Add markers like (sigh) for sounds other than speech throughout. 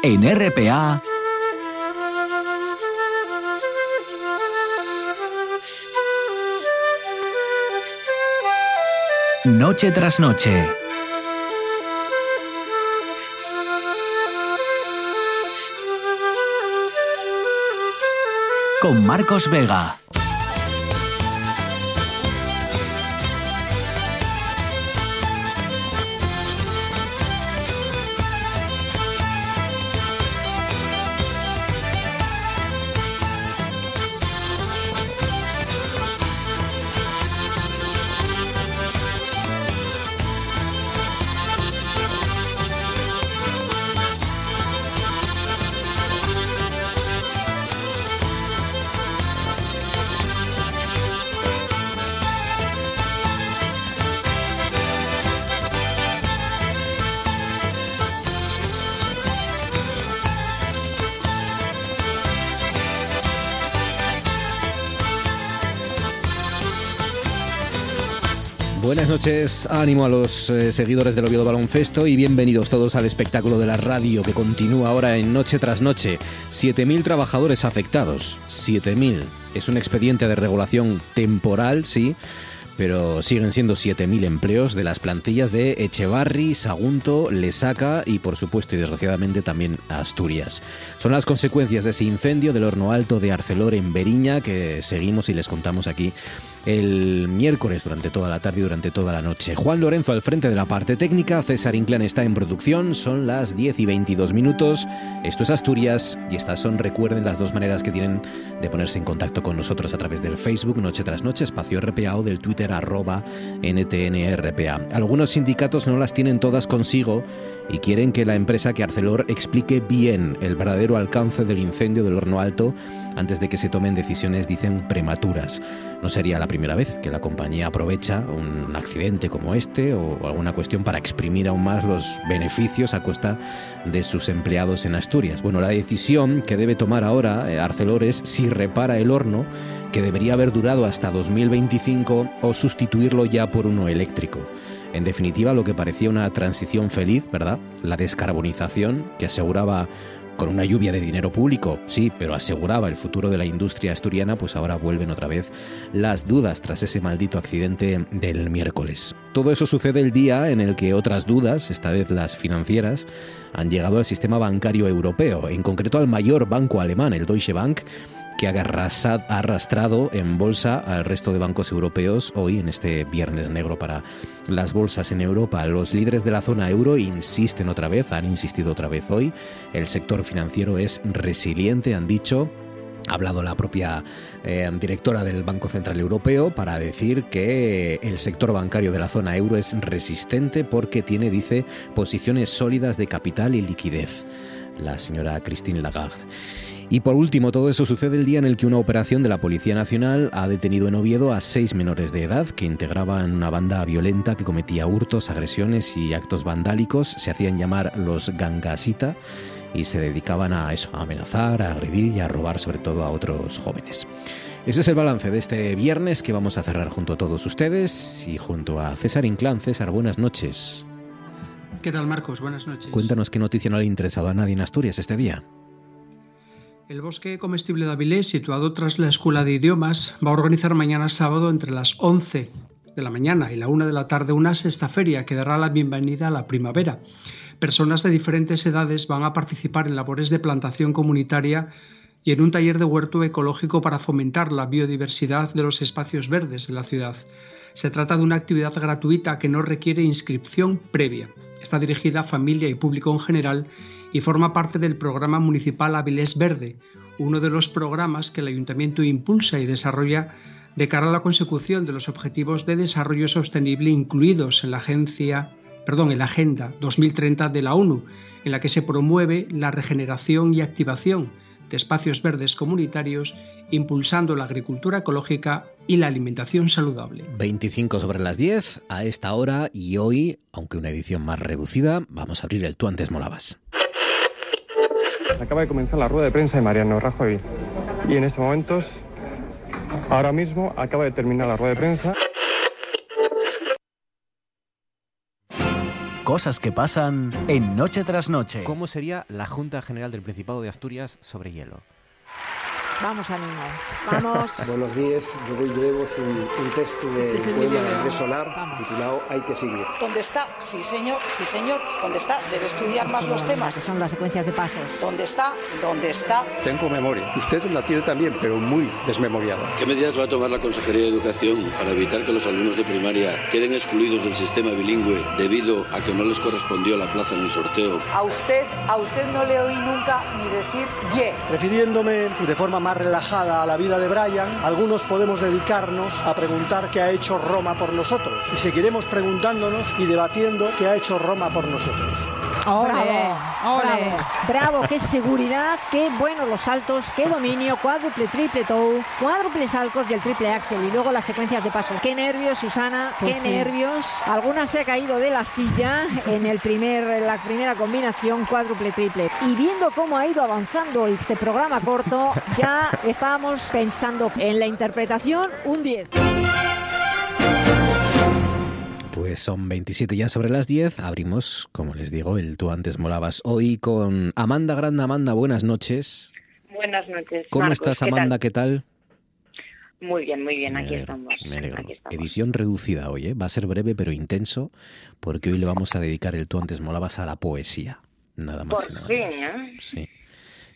En RPA. Noche tras noche. Con Marcos Vega. Noches, ánimo a los eh, seguidores del Oviedo Baloncesto y bienvenidos todos al espectáculo de la radio que continúa ahora en noche tras noche. 7.000 trabajadores afectados, 7.000. Es un expediente de regulación temporal, sí, pero siguen siendo 7.000 empleos de las plantillas de Echevarri, Sagunto, Lesaca y por supuesto y desgraciadamente también Asturias. Son las consecuencias de ese incendio del horno alto de Arcelor en Beriña que seguimos y les contamos aquí el miércoles durante toda la tarde y durante toda la noche. Juan Lorenzo al frente de la parte técnica, César Inclán está en producción, son las 10 y 22 minutos. Esto es Asturias y estas son, recuerden, las dos maneras que tienen de ponerse en contacto con nosotros a través del Facebook Noche tras Noche, espacio RPA o del Twitter arroba NTNRPA. Algunos sindicatos no las tienen todas consigo y quieren que la empresa que Arcelor explique bien el verdadero alcance del incendio del horno alto antes de que se tomen decisiones, dicen, prematuras. No sería la primera vez que la compañía aprovecha un accidente como este o alguna cuestión para exprimir aún más los beneficios a costa de sus empleados en Asturias. Bueno, la decisión que debe tomar ahora eh, Arcelor es si repara el horno, que debería haber durado hasta 2025, o sustituirlo ya por uno eléctrico. En definitiva, lo que parecía una transición feliz, ¿verdad? La descarbonización que aseguraba con una lluvia de dinero público, sí, pero aseguraba el futuro de la industria asturiana, pues ahora vuelven otra vez las dudas tras ese maldito accidente del miércoles. Todo eso sucede el día en el que otras dudas, esta vez las financieras, han llegado al sistema bancario europeo, en concreto al mayor banco alemán, el Deutsche Bank, que ha arrastrado en bolsa al resto de bancos europeos hoy en este viernes negro para las bolsas en Europa. Los líderes de la zona euro insisten otra vez, han insistido otra vez hoy, el sector financiero es resiliente, han dicho, ha hablado la propia eh, directora del Banco Central Europeo para decir que el sector bancario de la zona euro es resistente porque tiene, dice, posiciones sólidas de capital y liquidez. La señora Christine Lagarde. Y por último, todo eso sucede el día en el que una operación de la Policía Nacional ha detenido en Oviedo a seis menores de edad que integraban una banda violenta que cometía hurtos, agresiones y actos vandálicos. Se hacían llamar los Gangasita y se dedicaban a eso, a amenazar, a agredir y a robar sobre todo a otros jóvenes. Ese es el balance de este viernes que vamos a cerrar junto a todos ustedes y junto a César Inclán. César, buenas noches. ¿Qué tal, Marcos? Buenas noches. Cuéntanos qué noticia no le ha interesado a nadie en Asturias este día. El bosque comestible de Avilés, situado tras la Escuela de Idiomas, va a organizar mañana sábado entre las 11 de la mañana y la 1 de la tarde una sexta feria que dará la bienvenida a la primavera. Personas de diferentes edades van a participar en labores de plantación comunitaria y en un taller de huerto ecológico para fomentar la biodiversidad de los espacios verdes en la ciudad. Se trata de una actividad gratuita que no requiere inscripción previa. Está dirigida a familia y público en general y forma parte del programa municipal Avilés Verde, uno de los programas que el ayuntamiento impulsa y desarrolla de cara a la consecución de los objetivos de desarrollo sostenible incluidos en la agencia, perdón, en la Agenda 2030 de la ONU, en la que se promueve la regeneración y activación de espacios verdes comunitarios, impulsando la agricultura ecológica y la alimentación saludable. 25 sobre las 10 a esta hora y hoy, aunque una edición más reducida, vamos a abrir el Tú antes molabas. Acaba de comenzar la rueda de prensa de Mariano Rajoy y en estos momentos, ahora mismo, acaba de terminar la rueda de prensa. Cosas que pasan en Noche tras Noche. ¿Cómo sería la Junta General del Principado de Asturias sobre hielo? Vamos, ánimo. Vamos. (laughs) Buenos días, yo voy llevos un, un texto de Este poema de- Solar Vamos. titulado Hay que seguir. ¿Dónde está? Sí, señor, sí, señor. ¿Dónde está? Debe estudiar más los Que temas. son las secuencias de pasos. ¿Dónde está? ¿Dónde está? Tengo memoria. Usted la tiene también, pero muy desmemoriada. ¿Qué medidas va a tomar la Consejería de Educación para evitar que los alumnos de primaria queden excluidos del sistema bilingüe debido a que no les correspondió la plaza en el sorteo? A usted, a usted no le oí nunca ni decir ye. Refiriéndome de forma más relajada a la vida de Brian, algunos podemos dedicarnos a preguntar qué ha hecho Roma por nosotros. Y seguiremos preguntándonos y debatiendo qué ha hecho Roma por nosotros. Bravo, bravo, bravo, qué seguridad, qué buenos los saltos, qué dominio, cuádruple, triple toe, cuádruple saltos y el triple axel y luego las secuencias de pasos. Qué nervios, Susana, qué Pues sí. nervios. Alguna se ha caído de la silla en el primer, en la primera combinación cuádruple, triple. Y viendo cómo ha ido avanzando este programa corto, ya estábamos pensando en la interpretación un 10. Pues son 27 ya sobre las 10. Abrimos, como les digo, el Tú antes molabas hoy con Amanda Grande. Amanda, buenas noches. Buenas noches. ¿Cómo Marcos, estás, ¿qué tal? Amanda? ¿Qué tal? Muy bien, muy bien, Me aquí alegro, estamos. me alegro. Aquí estamos. Edición reducida hoy, ¿eh? Va a ser breve pero intenso, porque hoy le vamos a dedicar el Tú antes molabas a la poesía. Nada más Por y nada fin. ¿eh? Sí.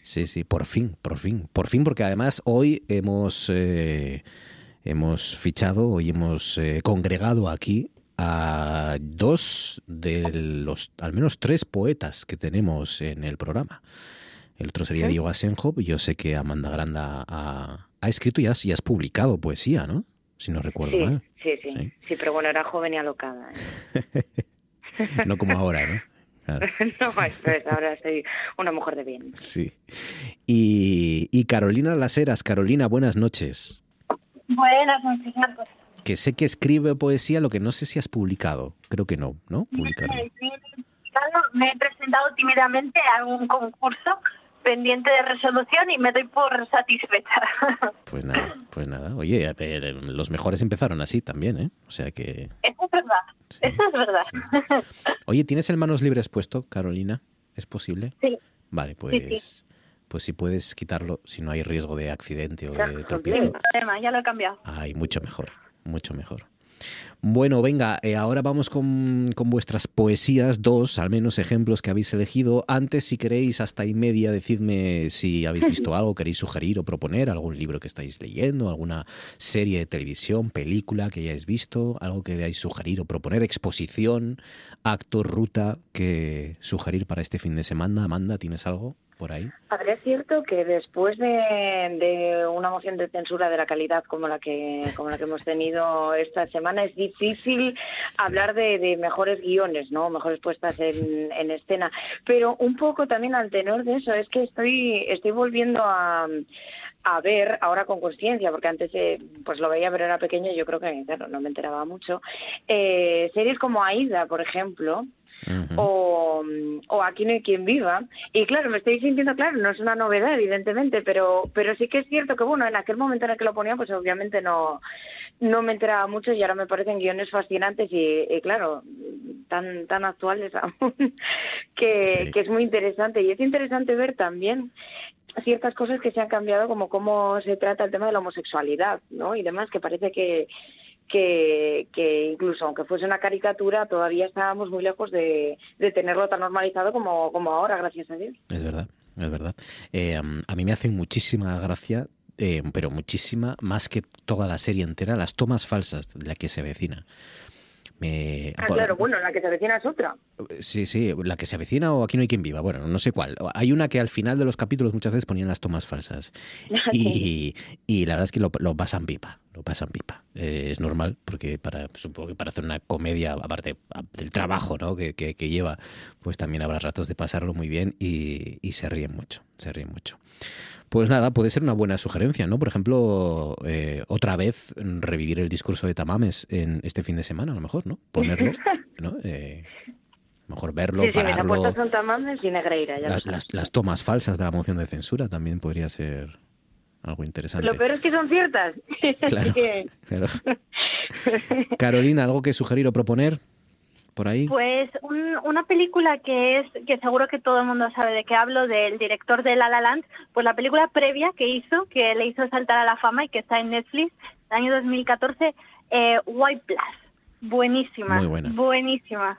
Sí, sí, por fin, por fin. Por fin, porque además hoy hemos, eh, hemos fichado, hoy hemos eh, congregado aquí a dos de los, al menos tres poetas que tenemos en el programa. El otro sería Diego Asenjo, y yo sé que Amanda Granda ha, ha escrito y has, y has publicado poesía, ¿no? Si no recuerdo Sí, mal. sí, sí, Sí. sí. pero bueno, era joven y alocada. ¿eh? (laughs) No como ahora, ¿no? Claro. (laughs) no, esto es, ahora soy una mujer de bien. Sí. Y, y Carolina Las Heras. Carolina, buenas noches. Buenas noches, Marcos. Que sé que escribe poesía, lo que no sé si has publicado. Creo que no, ¿no? Publicarlo. Claro, me he presentado tímidamente a un concurso pendiente de resolución y me doy por satisfecha. (laughs) Pues nada, pues nada. Oye, ver, los mejores empezaron así también, ¿eh? O sea que... Eso es verdad, eso es verdad. Oye, ¿tienes el manos libres puesto, Carolina? ¿Es posible? Sí. Vale, Sí, pues... Pues si puedes quitarlo, si no hay riesgo de accidente o de tropiezo. problema, ya lo he cambiado. Ay, mucho mejor, mucho mejor. Bueno, venga, eh, ahora vamos con, con vuestras poesías, dos al menos ejemplos que habéis elegido. Antes, si queréis, hasta y media, decidme si habéis visto (laughs) algo, queréis sugerir o proponer, algún libro que estáis leyendo, alguna serie de televisión, película que hayáis visto, algo que queráis sugerir o proponer, exposición, acto, ruta que sugerir para este fin de semana. Amanda, ¿tienes algo por ahí? A ver, es cierto que después de, de una moción de censura de la calidad como la que como la que hemos tenido esta semana, es difícil hablar de, de mejores guiones, ¿no? Mejores puestas en, en escena. Pero un poco también al tenor de eso, es que estoy, estoy volviendo a a ver ahora con conciencia, porque antes eh, pues lo veía pero era pequeño y yo creo que claro, no me enteraba mucho. Eh, series como Aida, por ejemplo, o, o Aquí no hay quien viva. Y claro, me estoy sintiendo, claro, no es una novedad, evidentemente, pero, pero sí que es cierto que, bueno, en aquel momento en el que lo ponía, pues obviamente no, no me enteraba mucho y ahora me parecen guiones fascinantes y, y, claro, tan, tan actuales (laughs) aún, que, Sí. que es muy interesante. Y es interesante ver también ciertas cosas que se han cambiado, como cómo se trata el tema de la homosexualidad, ¿no? Y demás, que parece que, que, que incluso aunque fuese una caricatura, todavía estábamos muy lejos de, de tenerlo tan normalizado como, como ahora, gracias a Dios. Es verdad, es verdad. Eh, a mí me hace muchísima gracia, eh, pero muchísima, más que toda la serie entera, las tomas falsas de la que se avecina. Me, Ah, claro, bueno, la que se avecina es otra. Sí, sí, la que se avecina o aquí no hay quien viva. Bueno, no sé cuál. Hay una que al final de los capítulos muchas veces ponían las tomas falsas. (laughs) Y, y la verdad es que lo, lo pasan pipa. Lo pasan pipa. Eh, es normal, porque para supongo que para hacer una comedia, aparte del trabajo ¿no? que, que- que lleva, pues también habrá ratos de pasarlo muy bien y, y se ríen mucho. Se ríen mucho. Pues nada, puede ser una buena sugerencia, ¿no? Por ejemplo, eh, otra vez revivir el discurso de Tamames en este fin de semana, a lo mejor, ¿no? Ponerlo, (laughs) ¿no? Eh, mejor verlo, sí, sí, pararlo. son Tamames y Negreira, ya las tomas falsas de la moción de censura también podría ser algo interesante. Lo peor es que son ciertas. (laughs) Claro. Así que- Claro. Carolina, ¿algo que sugerir o proponer? por ahí? Pues una película que es que seguro que todo el mundo sabe de qué hablo del director de La La Land, pues la película previa que hizo, que le hizo saltar a la fama y que está en Netflix, el año 2014, eh, White Plus. Buenísima, Muy buena. buenísima.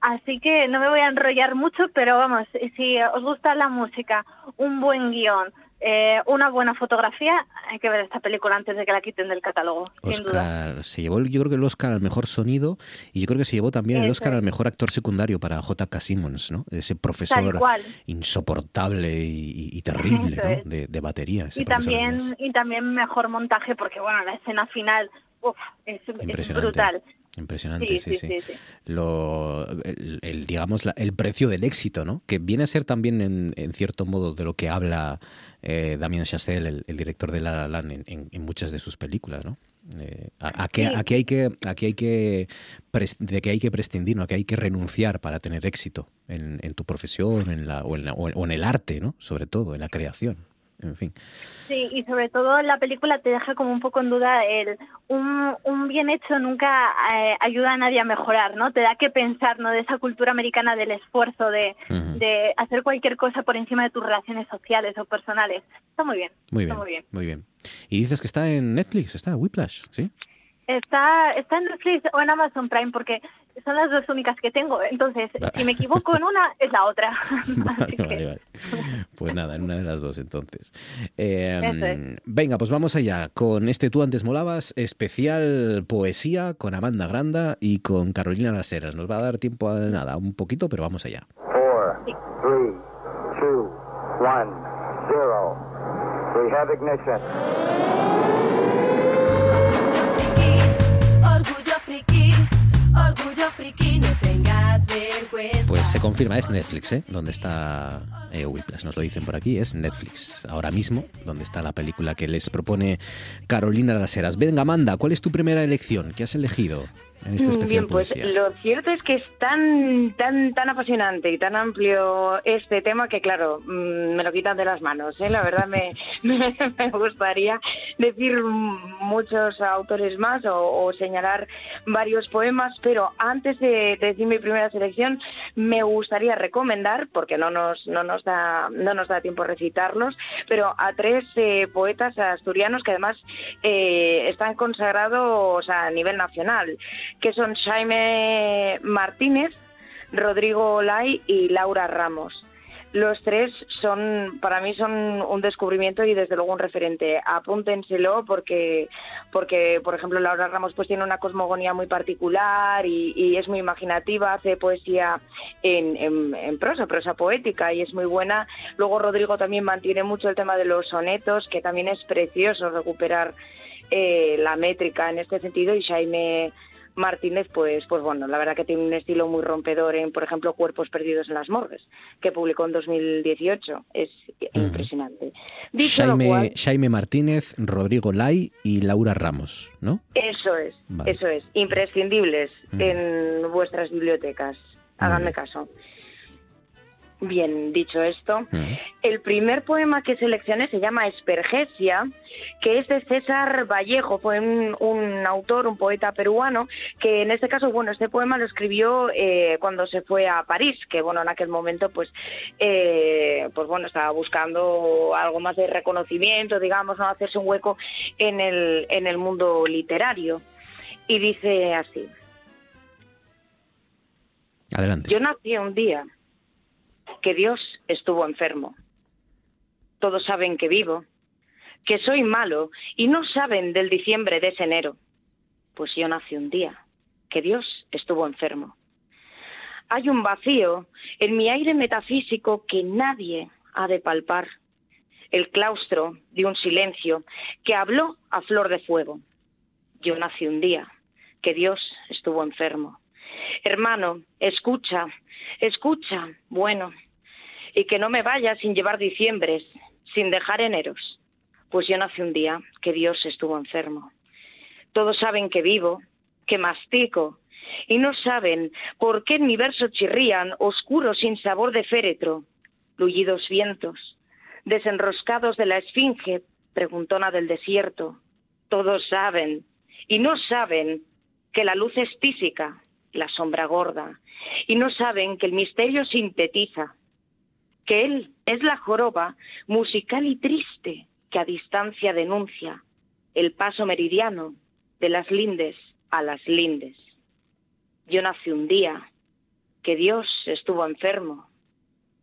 Así que no me voy a enrollar mucho, pero vamos, si os gusta la música, un buen guion, eh, una buena fotografía, hay que ver esta película antes de que la quiten del catálogo, sin duda. Oscar, se llevó el- yo creo que el Oscar al mejor sonido y yo creo que se llevó también el Oscar al mejor actor secundario para J.K. Simmons, ¿no? Ese profesor insoportable y, terrible. De, de batería. ese Y también, y también mejor montaje, porque bueno, la escena final uf, es, es brutal. Impresionante, Sí, sí, sí. Lo, el, el, digamos, la- el precio del éxito, ¿no? Que viene a ser también, en, en cierto modo, de lo que habla eh, Damien Chazelle, el, el director de La La Land, en, en- en muchas de sus películas, ¿no? Eh, a- Sí. aquí hay que, hay que de que hay que prescindir, ¿no? Que hay que renunciar para tener éxito en, tu profesión, en la, o, en la- o en el arte, ¿no? Sobre todo, en la creación. En fin. Sí, y sobre todo la película te deja como un poco en duda el un, un bien hecho nunca eh, ayuda a nadie a mejorar, ¿no? Te da que pensar, ¿no? De esa cultura americana del esfuerzo, de, de hacer cualquier cosa por encima de tus relaciones sociales o personales. Está muy bien. Muy está bien, muy bien. muy bien. Y dices que está en Netflix, está Whiplash, ¿sí? Está, está en Netflix o en Amazon Prime porque son las dos únicas que tengo. Entonces, si me equivoco en una, es la otra. (laughs) Vale, (laughs) vale, vale. Pues nada, en una de las dos entonces. Eh, es. venga, pues vamos allá con este Tú antes molabas, especial poesía con Amanda Granda y con Carolina Las Heras. Nos va a dar tiempo a nada, un poquito, pero vamos allá. Four, three, two, one, zero. We have ignition. Orgullo friki, no tengas vergüenza. Pues se confirma, es Netflix, ¿eh? Donde está eh, nos lo dicen por aquí, es Netflix. Ahora mismo, donde está la película que les propone Carolina Las Heras. Venga, Amanda, ¿cuál es tu primera elección? ¿Qué has elegido en este especial Bien, pues poesía? lo cierto es que es tan, tan, tan apasionante y tan amplio este tema que, claro, mm, me lo quitan de las manos. ¿eh? La verdad me, (laughs) me, me gustaría decir muchos autores más o, o señalar varios poemas, pero antes de, de decir mi primera selección, me gustaría recomendar, porque no nos, no nos, da, no nos da tiempo recitarlos, pero a tres eh, poetas asturianos que además eh, están consagrados a nivel nacional que son Jaime Martínez, Rodrigo Olay y Laura Ramos. Los tres son, para mí, son un descubrimiento y desde luego un referente. Apúntenselo porque, porque por ejemplo, Laura Ramos pues tiene una cosmogonía muy particular y, es muy imaginativa, hace poesía en prosa, prosa poética y es muy buena. Luego Rodrigo también mantiene mucho el tema de los sonetos, que también es precioso recuperar eh, la métrica en este sentido y Jaime Martínez, pues, pues bueno, la verdad que tiene un estilo muy rompedor en, por ejemplo, Cuerpos Perdidos en las Morgues, que publicó en 2018. Es impresionante. Dicho lo Jaime, cual, Jaime Martínez, Rodrigo Lai y Laura Ramos, ¿no? eso es, Vale. eso es, imprescindibles en vuestras bibliotecas. Háganme caso. Bien, dicho esto, el primer poema que seleccioné se llama Espergesia, que es de César Vallejo, fue un, un autor, un poeta peruano, que en este caso, bueno, este poema lo escribió eh, cuando se fue a París, que bueno, en aquel momento, pues, eh, pues bueno, estaba buscando algo más de reconocimiento, digamos, no hacerse un hueco en el, en el mundo literario. Y dice así, Adelante. yo nací un día que Dios estuvo enfermo. Todos saben que vivo, que soy malo y no saben del diciembre de ese enero. Pues yo nací un día que Dios estuvo enfermo. Hay un vacío en mi aire metafísico que nadie ha de palpar. El claustro de un silencio que habló a flor de fuego. Yo nací un día que Dios estuvo enfermo. Hermano, escucha, escucha, bueno, y que no me vaya sin llevar diciembres, sin dejar eneros, pues yo nací un día que Dios estuvo enfermo. Todos saben que vivo, que mastico, y no saben por qué en mi verso chirrían, oscuros sin sabor de féretro, luyidos vientos, desenroscados de la esfinge, preguntona del desierto. Todos saben, y no saben, que la luz es tísica, la sombra gorda, y no saben que el misterio sintetiza, que él es la joroba musical y triste que a distancia denuncia el paso meridiano de las lindes a las lindes. Yo nací un día que Dios estuvo enfermo,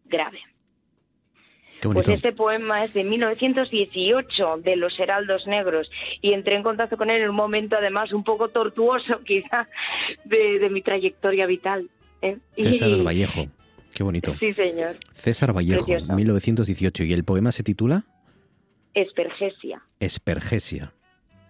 grave. Pues este poema es de 1918 de Los Heraldos Negros y entré en contacto con él en un momento además un poco tortuoso (laughs) quizá de, de mi trayectoria vital. ¿eh? Y- César Vallejo. Qué bonito. Sí, señor. César Vallejo, Precioso. 1918. ¿Y el poema se titula? Espergesia. Espergesia.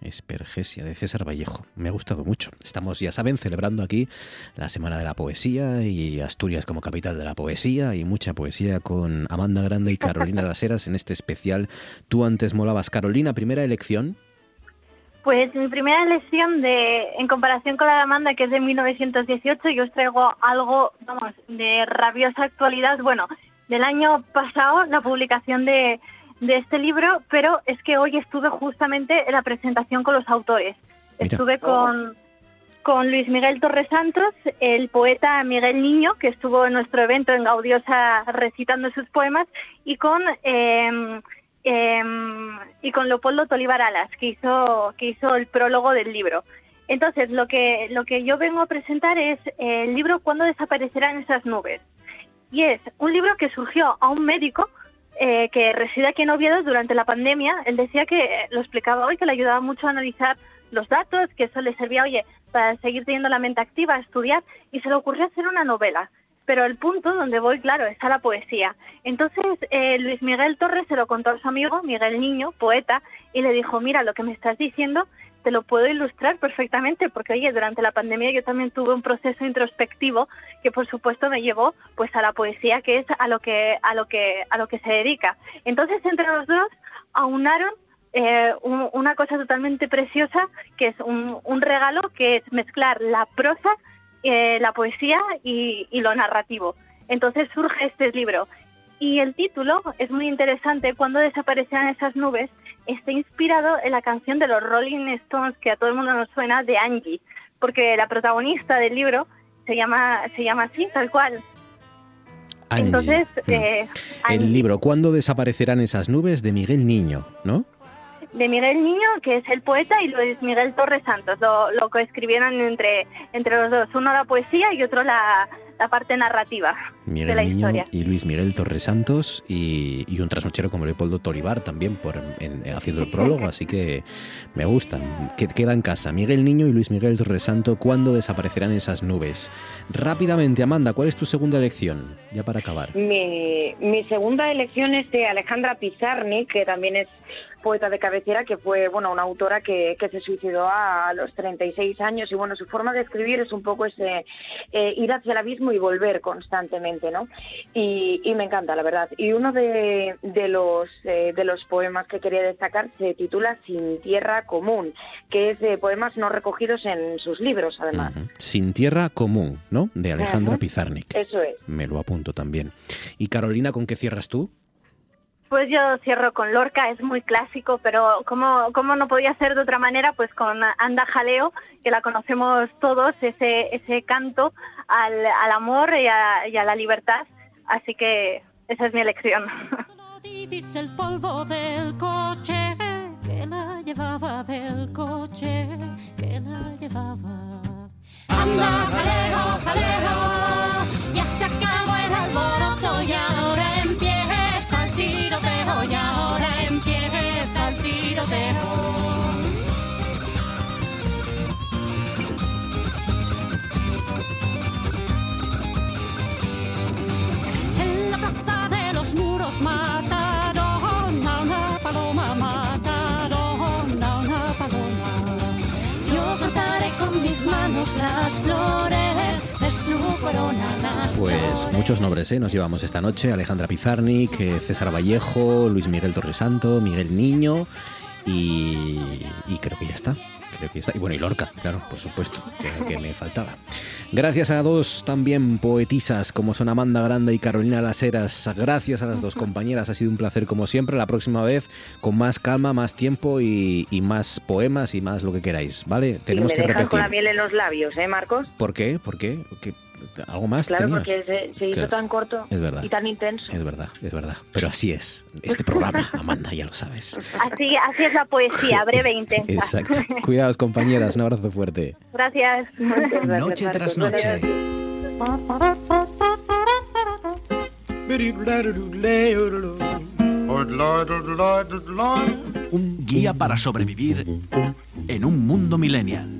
Espergesia de César Vallejo. Me ha gustado mucho. Estamos, ya saben, celebrando aquí la Semana de la Poesía y Asturias como capital de la poesía y mucha poesía con Amanda Grande y Carolina (laughs) Las Heras en este especial Tú antes molabas. Carolina, primera elección. Pues mi primera elección de, en comparación con la de Amanda, que es de 1918, yo os traigo algo, vamos, de rabiosa actualidad. Bueno, del año pasado, la publicación de, de este libro, pero es que hoy estuve justamente en la presentación con los autores. Mira. Estuve con, con Luis Miguel Torres Santos, el poeta Miguel Niño, que estuvo en nuestro evento en Gaudiosa recitando sus poemas, y con eh, eh, y con Leopoldo Tolivar Alas, que hizo, que hizo el prólogo del libro. Entonces, lo que, lo que yo vengo a presentar es el libro ¿Cuándo desaparecerán esas nubes? Y es un libro que surgió a un médico eh, que reside aquí en Oviedo durante la pandemia. Él decía que, eh, lo explicaba hoy, que le ayudaba mucho a analizar los datos, que eso le servía, oye, para seguir teniendo la mente activa, estudiar, y se le ocurrió hacer una novela. Pero el punto donde voy, claro, es a la poesía. Entonces, eh, Luis Miguel Torres se lo contó a su amigo, Miguel Niño, poeta, y le dijo, mira, lo que me estás diciendo te lo puedo ilustrar perfectamente, porque, oye, durante la pandemia yo también tuve un proceso introspectivo que, por supuesto, me llevó pues a la poesía, que es a lo que, a lo que, a lo que se dedica. Entonces, entre los dos, aunaron eh, un- una cosa totalmente preciosa, que es un, un regalo, que es mezclar la prosa, eh, la poesía y, y lo narrativo. Entonces surge este libro. Y el título es muy interesante, Cuando desaparecerán esas nubes, está inspirado en la canción de los Rolling Stones, que a todo el mundo nos suena, de Angie, porque la protagonista del libro se llama, se llama así, tal cual. Angie. Entonces, Mm. eh, Angie. El libro ¿Cuándo desaparecerán esas nubes? de Miguel Niño, ¿no? de Miguel Niño, que es el poeta, y Luis Miguel Torres Santos, lo, lo que escribieron entre, entre los dos, uno la poesía y otro la, la parte narrativa de Miguel la Niño historia. y Luis Miguel Torres Santos y, y un trasnochero como Leopoldo Tolivar también por, en- haciendo el prólogo, así que me gustan. Que queda en casa. Miguel Niño y Luis Miguel Torres Santo, ¿cuándo desaparecerán esas nubes? Rápidamente, Amanda, ¿cuál es tu segunda elección? Ya para acabar. Mi, mi segunda elección es de Alejandra Pizarnik, que también es poeta de cabecera, que fue bueno una autora que, que se suicidó a los 36 años y bueno su forma de escribir es un poco ese eh, ir hacia el abismo y volver constantemente, ¿no? Y, y me encanta la verdad. Y uno de, de los eh, de los poemas que quería destacar se titula Sin tierra común, que es de poemas no recogidos en sus libros además. Sin tierra común, ¿no? De Alejandra. Pizarnik. Eso es. Me lo apunto también. Y Carolina, ¿con qué cierras tú? Pues yo cierro con Lorca, es muy clásico, pero como, como no podía ser de otra manera, pues con Anda Jaleo, que la conocemos todos, ese, ese canto al, al amor y a, y a la libertad. Así que esa es mi elección. (laughs) Dice el polvo del coche que la llevaba del coche que la llevaba. Anda, jaleo, jaleo, ya se acabó el alboroto y ahora las flores de su corona, Pues muchos nombres ¿eh? nos llevamos esta noche. Alejandra Pizarnik, eh, César Vallejo, Luis Miguel Torresanto, Miguel Niño y, y creo que ya está. creo que está. Y bueno, y Lorca, claro, por supuesto, que, que me faltaba. Gracias a dos también poetisas como son Amanda Grande y Carolina Laseras. Gracias a las dos compañeras, ha sido un placer como siempre. La próxima vez con más calma, más tiempo y, y más poemas y más lo que queráis, ¿vale? Tenemos y me que repetir. con la miel en los labios, ¿eh, Marcos? ¿Por qué? ¿Por qué? ¿Qué- ¿Algo más Claro, tenías? porque se, se hizo Claro. tan corto Es verdad. y tan intenso. Es verdad, es verdad. Pero así es este programa, Amanda, ya lo sabes. Así, así es la poesía, breve e intensa. Exacto. Cuidaos, compañeras. Un abrazo fuerte. Gracias. Noche tras noche. Guía para sobrevivir en un mundo millennial.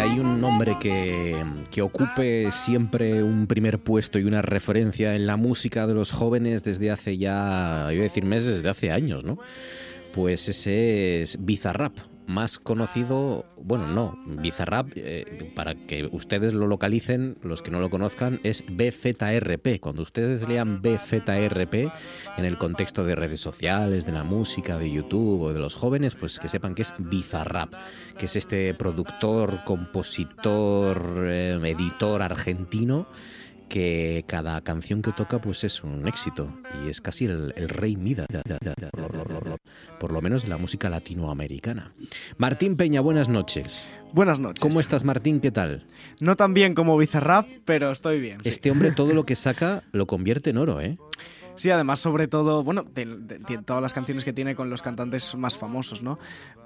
Hay un nombre que, ocupe siempre un primer puesto y una referencia en la música de los jóvenes desde hace ya, iba a decir meses, desde hace años, ¿no? Pues ese es Bizarrap, más conocido, bueno, no, Bizarrap, eh, para que ustedes lo localicen, los que no lo conozcan, es BZRP. Cuando ustedes lean BZRP en el contexto de redes sociales, de la música, de YouTube o de los jóvenes, pues que sepan que es Bizarrap, que es este productor, compositor, eh, editor argentino que cada canción que toca pues es un éxito y es casi el, el rey Mida por lo, por menos de la música latinoamericana. Martín Peña, buenas noches. Buenas noches. ¿Cómo estás Martín? ¿Qué tal? No tan bien como Bizarrap, pero estoy bien. sí. Este hombre todo lo que saca lo convierte en oro, ¿eh? Sí, además, sobre todo, bueno, de, de- de todas las canciones que tiene con los cantantes más famosos, ¿no?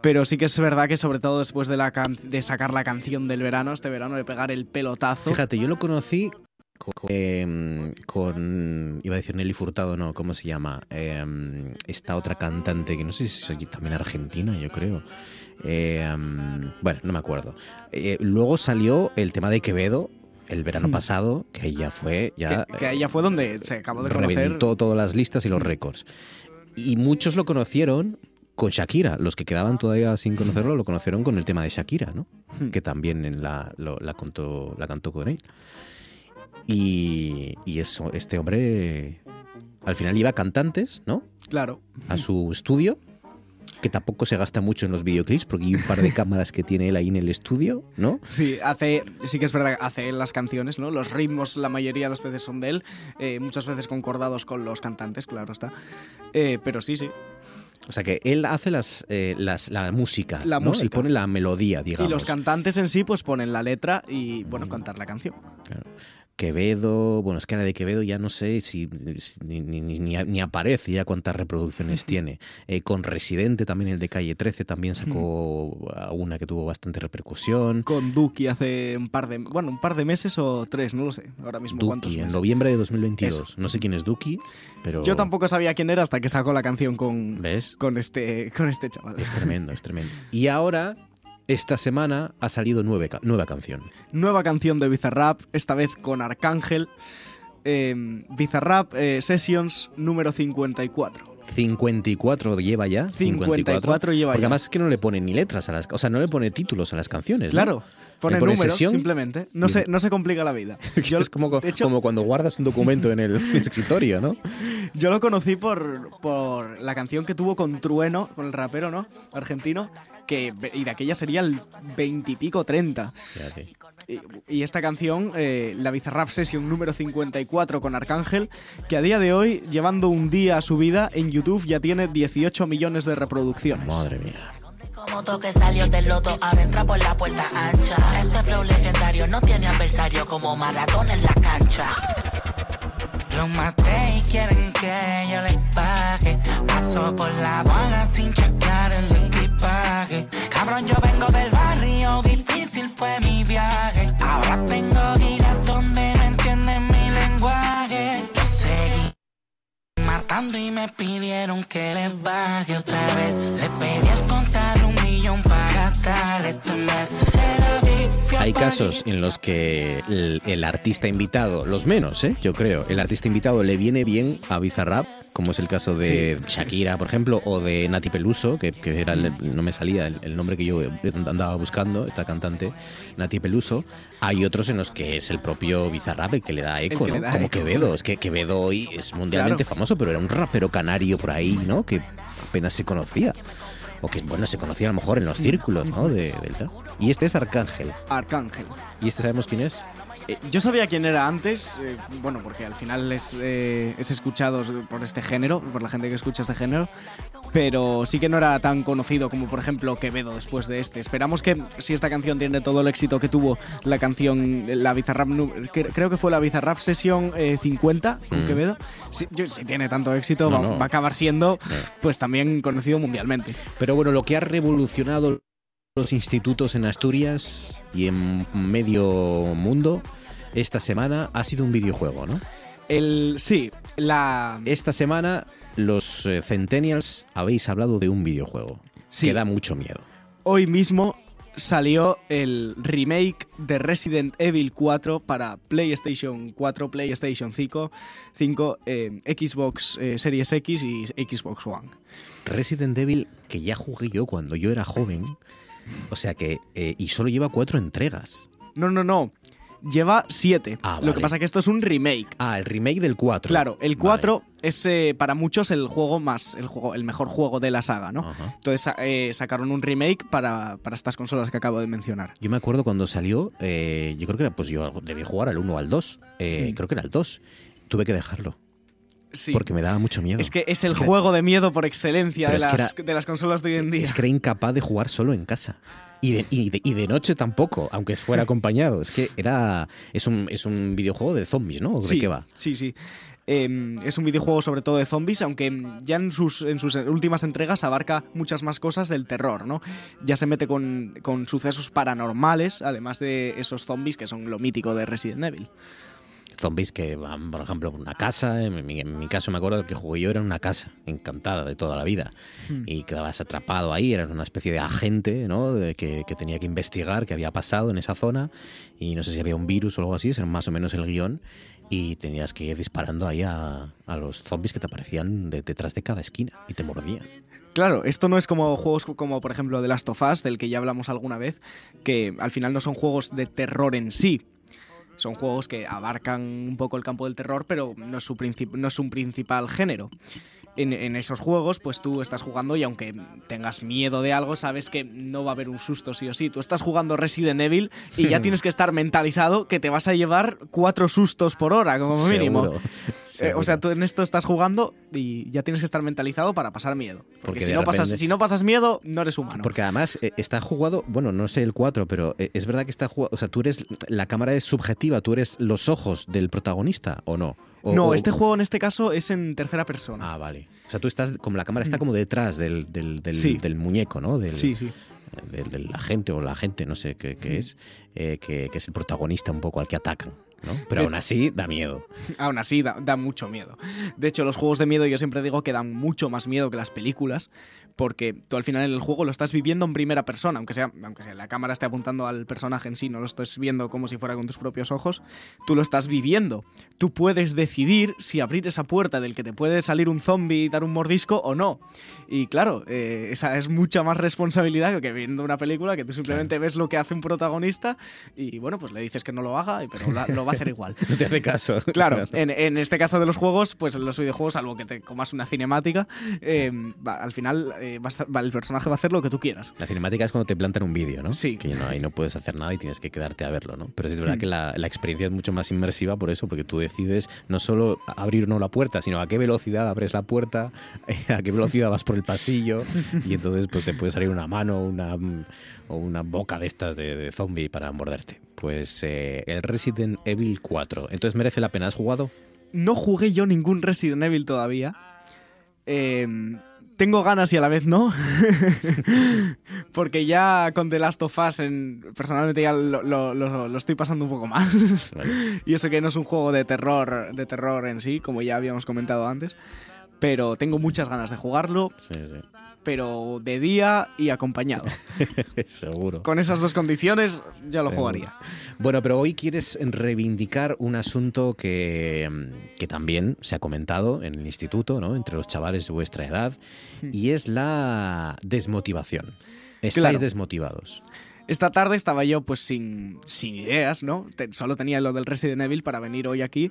Pero sí que es verdad que, sobre todo después de, la can- de sacar la canción del verano, este verano, de pegar el pelotazo. Fíjate, yo lo conocí con, eh, con- iba a decir Nelly Furtado, no, ¿cómo se llama? Eh, esta otra cantante que no sé si es también argentina, yo creo. Eh, bueno, no me acuerdo. Eh, luego salió el tema de Quevedo el verano Hmm. pasado, que ahí ya fue, ya que, que ahí ya fue donde se acabó de conocer. reventó todas las listas y los récords. Y muchos lo conocieron con Shakira. Los que quedaban todavía sin conocerlo lo conocieron con el tema de Shakira, ¿no? Hmm. Que también en la, lo- la, contó, la cantó con él. Y, y eso, este hombre al final lleva cantantes, ¿no? Claro. A su estudio, que tampoco se gasta mucho en los videoclips, porque hay un par de (laughs) cámaras que tiene él ahí en el estudio, ¿no? Sí, hace, sí que es verdad, hace él las canciones, ¿no? Los ritmos, la mayoría de las veces son de él, eh, muchas veces concordados con los cantantes, claro está. Eh, pero sí, sí. O sea que él hace las, eh, las la música, La ¿no? Él música. pone la melodía, digamos. Y los cantantes en sí, pues ponen la letra y, bueno, cantar la canción. Claro. Quevedo, bueno, es que la de Quevedo ya no sé si, si- ni, ni- ni- ni- aparece ya cuántas reproducciones (laughs) tiene. Eh, con Residente también, el de Calle 13, también sacó una que tuvo bastante repercusión. Con Duki hace un par de, bueno, un par de meses o tres, no lo sé, ahora mismo cuántos Duki, en noviembre de 2022. No sé quién es Duki, pero... Yo tampoco sabía quién era hasta que sacó la canción con, ¿Ves? con, este, con este chaval. Es tremendo, es tremendo. (laughs) Y ahora, esta semana, ha salido nueve nueva canción. Nueva canción de Bizarrap, esta vez con Arcángel. Eh, Bizarrap eh, Sessions número 54. 54 lleva ya. 54 lleva Porque ya. además es que no le pone ni letras a las... O sea, no le pone títulos a las canciones. ¿no? Pone, pone números sesión simplemente. No se, no se complica la vida. (laughs) Yo, es como, hecho- como cuando guardas un documento en el (laughs) escritorio, ¿no? yo lo conocí por, por la canción que tuvo con Trueno, con el rapero, ¿no? Argentino, que y de aquella sería el 20 y pico 30. Fíjate. Y, y esta canción, eh, la Bizarrap Session número 54 con Arcángel, que a día de hoy, llevando un día a su vida, en YouTube ya tiene 18 millones de reproducciones. Madre mía. Como toque salió del loto, ahora entra por la puerta ancha. Este flow legendario no tiene adversario como Maradona en la cancha. Los maté y quieren que yo les pague. Paso por la aduana sin checar el equipaje. Cabrón, yo vengo del barrio, difícil fue mi viaje. Ahora tengo giras donde no entienden mi lenguaje. Yo seguí matando y me pidieron que les baje otra vez. Le pedí al contar Hay casos en los que el, el artista invitado, los menos, ¿eh? yo creo, el artista invitado le viene bien a Bizarrap, como es el caso de Shakira, por ejemplo, o de Nati Peluso, que, que era el- no me salía el, el nombre que yo andaba buscando, esta cantante, Nati Peluso. Hay otros en los que es el propio Bizarrap el que le da eco, ¿no? da Como eco. Quevedo, es que Quevedo hoy es mundialmente Claro. famoso, pero era un rapero canario por ahí, ¿no? Que apenas se conocía. O que, bueno, se conocía a lo mejor en los círculos, ¿no? De, del y este es Arcángel. Arcángel. ¿Y este sabemos quién es? Eh, yo sabía quién era antes, eh, bueno, porque al final es, eh, es escuchado por este género, por la gente que escucha este género, pero sí que no era tan conocido como, por ejemplo, Quevedo después de este. Esperamos que si esta canción tiene todo el éxito que tuvo la canción, la Bizarrap, creo que fue la Bizarrap sesión eh, 50 con Mm. Quevedo, si, yo- si tiene tanto éxito No, va, no. va a acabar siendo pues también conocido mundialmente. Pero bueno, lo que ha revolucionado los institutos en Asturias y en medio mundo esta semana ha sido un videojuego, ¿no? El, sí, la... Esta semana los eh, Centennials habéis hablado de un videojuego Sí. que da mucho miedo. Hoy mismo salió el remake de Resident Evil 4 para PlayStation 4, PlayStation 5, 5 eh, Xbox eh, Series X y Xbox One. Resident Evil, que ya jugué yo cuando yo era joven, o sea que... eh, y solo lleva cuatro entregas. No, no, no. Lleva 7. Ah, Lo que pasa es que esto es un remake. Ah, el remake del 4. Claro, el 4 es eh, para muchos el juego más, el juego, el mejor juego de la saga, ¿no? Ajá. Entonces eh, sacaron un remake para, para estas consolas que acabo de mencionar. Yo me acuerdo cuando salió, yo creo que era, pues yo debí jugar al 1 o al 2. eh, Mm. Creo que era el 2. Tuve que dejarlo. Sí. Porque me daba mucho miedo. Es que es el que- juego de miedo por excelencia de es que las, era- de las consolas de hoy en día. Es que era incapaz de jugar solo en casa. Y de, y de- y de noche tampoco, aunque fuera (laughs) acompañado. Es que era. Es un, es un videojuego de zombies, ¿no? ¿O ¿De Sí, qué va? Sí, sí. Eh, es un videojuego sobre todo de zombies, aunque ya en sus, en sus últimas entregas abarca muchas más cosas del terror, ¿no? Ya se mete con, con sucesos paranormales, además de esos zombies que son lo mítico de Resident Evil. Zombies que van, por ejemplo, por una casa. En mi, en mi caso, me acuerdo que jugué yo era una casa, encantada de toda la vida. Hmm. Y quedabas atrapado ahí, eras una especie de agente, ¿no? De que, que tenía que investigar qué había pasado en esa zona. Y no sé si había un virus o algo así, era más o menos el guion. Y tenías que ir disparando ahí a, a los zombies que te aparecían de- detrás de cada esquina y te mordían. Claro, esto no es como juegos como por ejemplo The Last of Us, del que ya hablamos alguna vez, que al final no son juegos de terror en sí. Son juegos que abarcan un poco el campo del terror, pero no es su, no es un principal género. En, en esos juegos, pues tú estás jugando y aunque tengas miedo de algo, sabes que no va a haber un susto sí o sí. Tú estás jugando Resident Evil y ya (laughs) tienes que estar mentalizado que te vas a llevar cuatro sustos por hora, como mínimo. Seguro, Eh, o sea, tú en esto estás jugando y ya tienes que estar mentalizado para pasar miedo. Porque, Porque si, no pasas, si no pasas miedo, no eres humano. Porque además eh, está jugado, bueno, no sé el 4, pero eh, es verdad que está jugado, o sea, tú eres, la cámara es subjetiva, tú eres los ojos del protagonista, ¿o no? O- no, o- este juego en este caso es en tercera persona. Ah, vale. O sea, tú estás, como la cámara está como detrás del, del, del- Mm. Sí. del muñeco, ¿no? Del, Sí, sí. Del, del agente o la agente, no sé qué, qué es, eh, que, que es el protagonista un poco al que atacan, ¿no? Pero De- aún así da miedo. (laughs) Aún así, da, da mucho miedo. De hecho, los juegos de miedo yo siempre digo que dan mucho más miedo que las películas, porque tú al final en el juego lo estás viviendo en primera persona, aunque sea, aunque sea la cámara esté apuntando al personaje en sí, no lo estás viendo como si fuera con tus propios ojos, tú lo estás viviendo. Tú puedes decidir si abrir esa puerta del que te puede salir un zombie y dar un mordisco o no. Y claro, eh, esa es mucha más responsabilidad que viendo una película que tú simplemente ves lo que hace un protagonista y bueno, pues le dices que no lo haga, pero la- lo (laughs) va hacer igual. (laughs) No te hace caso. Claro, en, en este caso de los juegos, pues en los videojuegos, salvo que te comas una cinemática, eh, va- al final eh, va a estar- va- el personaje va a hacer lo que tú quieras. La cinemática es cuando te plantan un vídeo, ¿no? Sí. Que no, ahí no puedes hacer nada y tienes que quedarte a verlo, ¿no? Pero sí es verdad Hmm. que la, la experiencia es mucho más inmersiva por eso, porque tú decides no solo abrir o no la puerta, sino a qué velocidad abres la puerta, (laughs) a qué velocidad vas por el pasillo, y entonces pues te puede salir una mano una, o una boca de estas de, de zombie para morderte. Pues eh, el Resident Evil 4. Entonces merece la pena. ¿Has jugado? No jugué yo ningún Resident Evil todavía. Eh, tengo ganas y a la vez no. (laughs) Porque ya con The Last of Us, en- personalmente ya lo, lo- lo- lo estoy pasando un poco mal. (laughs) y eso que no es un juego de terror, de terror en sí, como ya habíamos comentado antes. pero tengo muchas ganas de jugarlo. Sí, sí. Pero de día y acompañado. (laughs) Seguro. Con esas dos condiciones ya lo Seguro. jugaría. Bueno, pero hoy quieres reivindicar un asunto que, mm, que también se ha comentado en el instituto, ¿no? Entre los chavales de vuestra edad, y es la desmotivación. Estáis Claro. desmotivados. Esta tarde estaba yo pues sin, sin ideas, ¿no? Te- solo tenía lo del Resident Evil para venir hoy aquí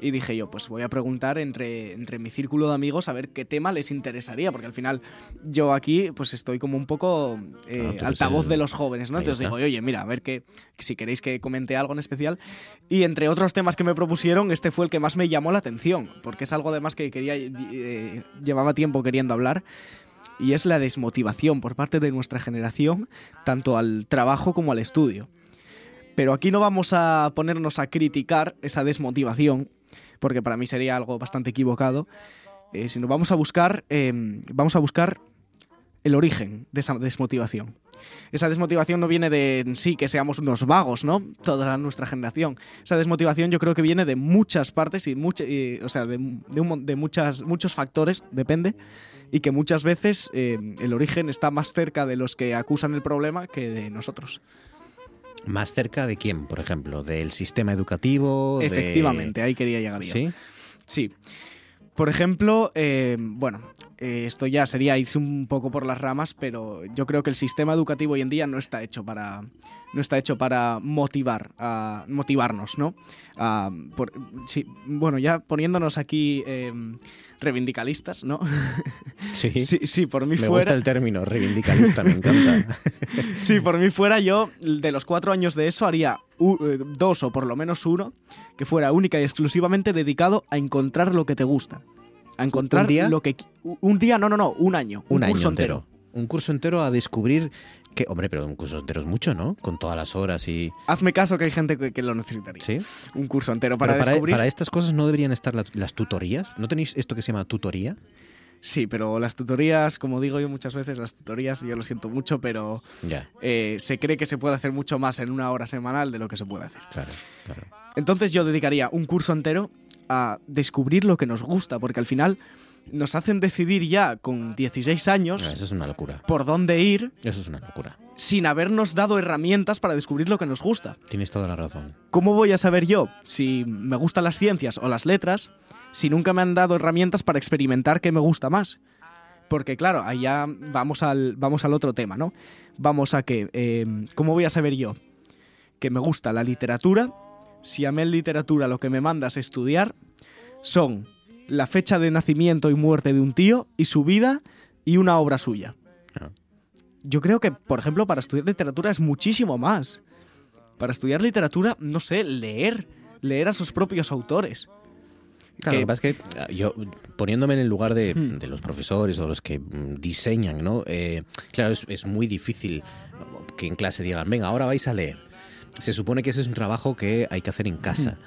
y dije yo, pues voy a preguntar entre, entre mi círculo de amigos a ver qué tema les interesaría, porque al final yo aquí pues estoy como un poco eh, Claro, altavoz el- de los jóvenes, ¿no? Ahí Entonces está. digo, oye, mira, a ver qué, si queréis que comente algo en especial. Y entre otros temas que me propusieron, este fue el que más me llamó la atención, porque es algo además que quería, eh, llevaba tiempo queriendo hablar y es la desmotivación por parte de nuestra generación, tanto al trabajo como al estudio. Pero aquí no vamos a ponernos a criticar esa desmotivación, porque para mí sería algo bastante equivocado, eh, sino vamos a buscar, eh, vamos a buscar el origen de esa desmotivación. Esa desmotivación no viene de en sí que seamos unos vagos, ¿no? Toda nuestra generación. Esa desmotivación yo creo que viene de muchas partes y, o sea, de, de muchas, muchos factores, depende, y que muchas veces eh, el origen está más cerca de los que acusan el problema que de nosotros. ¿Más cerca de quién, por ejemplo? ¿Del sistema educativo? de- Efectivamente, ahí quería llegar yo. ¿Sí? Sí. Por ejemplo, eh, bueno, eh, esto ya sería irse un poco por las ramas, pero yo creo que el sistema educativo hoy en día no está hecho para no está hecho para motivar a motivarnos, ¿no? A- por- sí, bueno, ya poniéndonos aquí eh, reivindicalistas, ¿no? (laughs) Sí. sí, sí, por mí Me fuera. gusta el término reivindicalista, me encanta. (laughs) Sí, por mí fuera yo, de los cuatro años de eso, haría eh, dos o por lo menos uno que fuera única y exclusivamente dedicado a encontrar lo que te gusta. A encontrar día? lo que... Un día, no, no, no, un año. Un, Un, año curso entero. Un curso entero a descubrir que, hombre, pero un curso entero es mucho, ¿no? Con todas las horas y... Hazme caso que hay gente que, que lo necesitaría. ¿Sí? Un curso entero para para, descubrir... para estas cosas no deberían estar la- las tutorías. ¿No tenéis esto que se llama tutoría? Sí, pero las tutorías, como digo yo muchas veces, las tutorías, yo lo siento mucho, pero eh, se cree que se puede hacer mucho más en una hora semanal de lo que se puede hacer. claro, claro. Entonces yo dedicaría un curso entero a descubrir lo que nos gusta, porque al final nos hacen decidir ya con 16 años Eso es una locura. por dónde ir Eso es una locura. sin habernos dado herramientas para descubrir lo que nos gusta. Tienes toda la razón. ¿Cómo voy a saber yo si me gustan las ciencias o las letras si nunca me han dado herramientas para experimentar qué me gusta más? Porque claro, allá vamos al, vamos al otro tema, ¿no? Vamos a que, eh, ¿cómo voy a saber yo que me gusta la literatura si a mí en literatura lo que me mandas a estudiar son la fecha de nacimiento y muerte de un tío y su vida y una obra suya? Claro. Yo creo que, por ejemplo, para estudiar literatura es muchísimo más. Para estudiar literatura, no sé, leer, leer a sus propios autores. Claro, Que- lo que pasa es que ah, yo, poniéndome en el lugar de, Hmm. de los profesores o los que mm, diseñan, ¿no? Eh, claro, es, es muy difícil que en clase digan, venga, ahora vais a leer. Se supone que ese es un trabajo que hay que hacer en casa.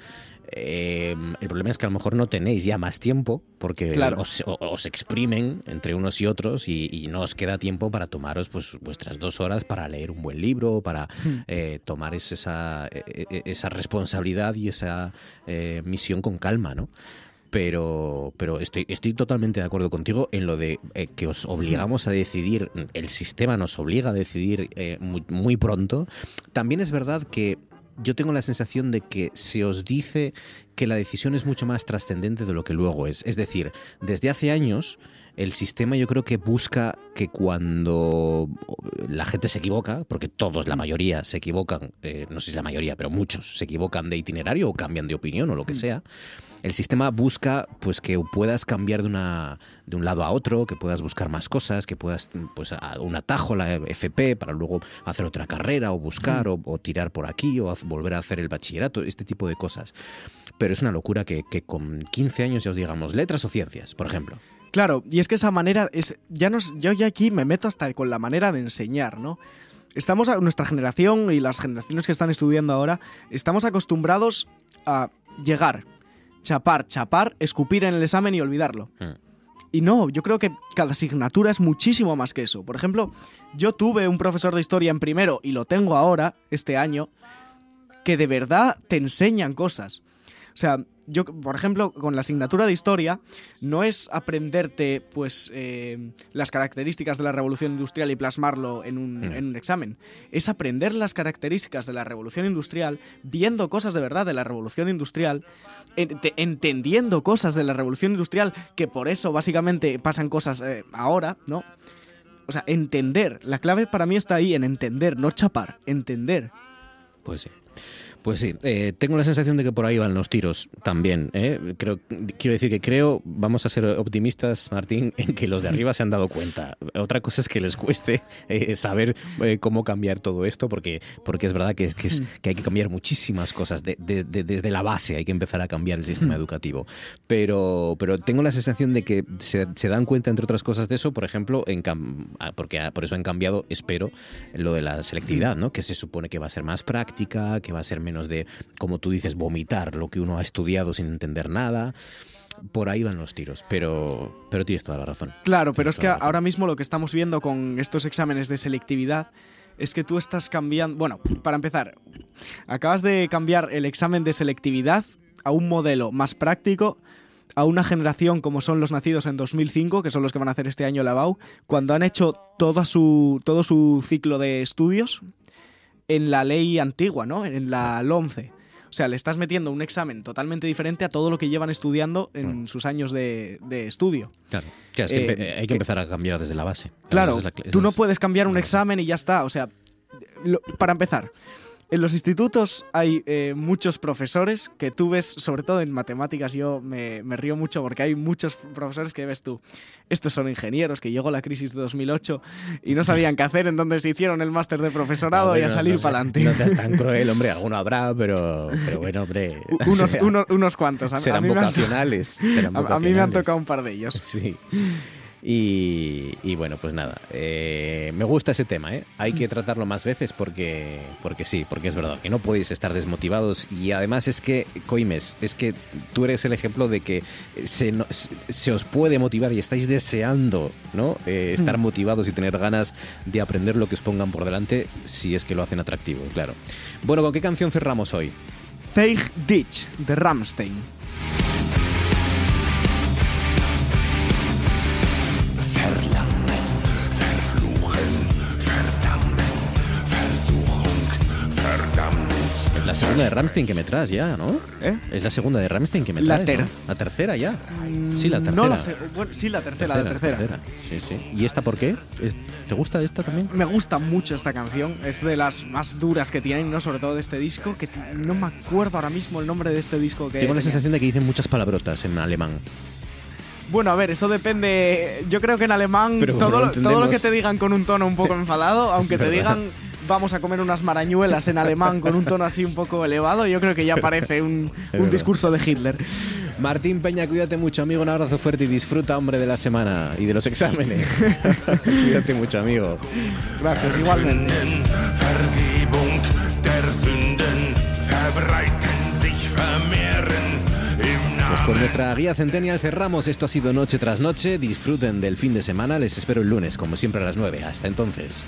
Eh, el problema es que a lo mejor no tenéis ya más tiempo porque Claro. os, exprimen entre unos y otros y, y no os queda tiempo para tomaros pues, vuestras dos horas para leer un buen libro, para eh, tomar es- esa, e- e- esa responsabilidad y esa eh, misión con calma, ¿no? Pero, pero estoy, estoy totalmente de acuerdo contigo en lo de eh, que os obligamos a decidir, el sistema nos obliga a decidir eh, muy, muy pronto. También es verdad que yo tengo la sensación de que se os dice que la decisión es mucho más trascendente de lo que luego es. Es decir, desde hace años el sistema yo creo que busca que cuando la gente se equivoca, porque todos, la mayoría se equivocan, eh, no sé si la mayoría, pero muchos se equivocan de itinerario o cambian de opinión o lo que sea, el sistema busca pues que puedas cambiar de una de un lado a otro, que puedas buscar más cosas, que puedas pues a- un atajo la FP para luego hacer otra carrera o buscar o, o tirar por aquí o volver a hacer el bachillerato, este tipo de cosas. Pero es una locura que, que con 15 años ya os digamos letras o ciencias, por ejemplo. Claro, y es que esa manera es ya nos yo ya aquí me meto hasta con la manera de enseñar, ¿no? Estamos a nuestra generación y las generaciones que están estudiando ahora estamos acostumbrados a llegar, chapar, chapar, escupir en el examen y olvidarlo. Mm. Y no, yo creo que cada asignatura es muchísimo más que eso. Por ejemplo, yo tuve un profesor de historia en primero y lo tengo ahora, este año, que de verdad te enseñan cosas. O sea, yo, por ejemplo, con la asignatura de historia, no es aprenderte pues eh, las características de la revolución industrial y plasmarlo en un, Mm. en un examen. Es aprender las características de la revolución industrial, viendo cosas de verdad de la revolución industrial, ent- entendiendo cosas de la revolución industrial, que por eso básicamente pasan cosas eh, ahora, ¿no? O sea, entender. La clave para mí está ahí en entender, no chapar, entender. Pues sí. Pues sí, eh, tengo la sensación de que por ahí van los tiros también. ¿eh? Creo, quiero decir que creo, vamos a ser optimistas, Martín, en que los de arriba se han dado cuenta. Otra cosa es que les cueste eh, saber eh, cómo cambiar todo esto, porque, porque es verdad que, es, que, es- que hay que cambiar muchísimas cosas. de- de- de- desde la base hay que empezar a cambiar el sistema educativo. Pero, pero tengo la sensación de que se, se dan cuenta, entre otras cosas, de eso, por ejemplo, en cam- ah, porque ah, por eso han cambiado, espero, lo de la selectividad, ¿no? Que se supone que va a ser más práctica, que va a ser menos de, como tú dices, vomitar lo que uno ha estudiado sin entender nada. Por ahí van los tiros, pero, pero tienes toda la razón. Claro, pero es que ahora mismo lo que estamos viendo con estos exámenes de selectividad es que tú estás cambiando... Bueno, para empezar, acabas de cambiar el examen de selectividad a un modelo más práctico, a una generación como son los nacidos en 2005, que son los que van a hacer este año la BAU, cuando han hecho toda su, todo su ciclo de estudios en la ley antigua, ¿no? En la LOMCE. O sea, le estás metiendo un examen totalmente diferente a todo lo que llevan estudiando en sus años de, de estudio. Claro, claro, es que Eh, empe- hay que, empezar a cambiar desde la base. Claro, la tú no es- puedes cambiar un examen y ya está. O sea, lo- para empezar, en los institutos hay eh, muchos profesores que tú ves, sobre todo en matemáticas, yo me, me río mucho porque hay muchos profesores que ves tú. Estos son ingenieros que llegó la crisis de 2008 y no sabían qué hacer, entonces se hicieron el máster de profesorado y a salir no para adelante. No seas tan cruel, hombre, alguno habrá, pero, pero bueno, hombre. (laughs) (laughs) o unos, sea, unos, unos cuantos. A, a serán mí me han- vocacionales. serán (laughs) a- a mí me han vocacionales. tocado un par de ellos. Sí. Y, y bueno, pues nada, eh, me gusta ese tema, ¿eh? Hay que tratarlo más veces porque, porque sí, porque es verdad que no podéis estar desmotivados y además es que, Coimes, es que tú eres el ejemplo de que se, no- se- se os puede motivar y estáis deseando, ¿no? Eh, estar Mm. motivados y tener ganas de aprender lo que os pongan por delante si es que lo hacen atractivo, claro. Bueno, ¿con qué canción cerramos hoy? Zeig Ditch, de Ramstein. La segunda de Ramstein que me traes ya, ¿no? ¿Eh? Es la segunda de Ramstein que me La traes, ¿no? ter- La tercera ya. Sí, la tercera. No la. Bueno, sí, la tercera, la tercera. Sí, sí. ¿Y esta por qué? ¿Es- ¿Te gusta esta también? Me gusta mucho esta canción, es de las más duras que tienen, ¿no? Sobre todo de este disco, que no me acuerdo ahora mismo el nombre de este disco que Tengo la sensación de que dicen muchas palabrotas en alemán. Bueno, a ver, eso depende. Yo creo que en alemán Pero todo, lo- todo lo que te digan con un tono un poco enfadado, (laughs) aunque te digan vamos a comer unas marañuelas en alemán con un tono así un poco elevado, yo creo que ya parece un, (laughs) un discurso de Hitler. Martín Peña, cuídate mucho, amigo. Un abrazo fuerte y disfruta, hombre, de la semana y de los exámenes. (laughs) cuídate mucho, amigo. Gracias, igualmente. Pues con nuestra guía Centennial cerramos. Esto ha sido Noche tras Noche. Disfruten del fin de semana. Les espero el lunes, como siempre, a las 9. Hasta entonces.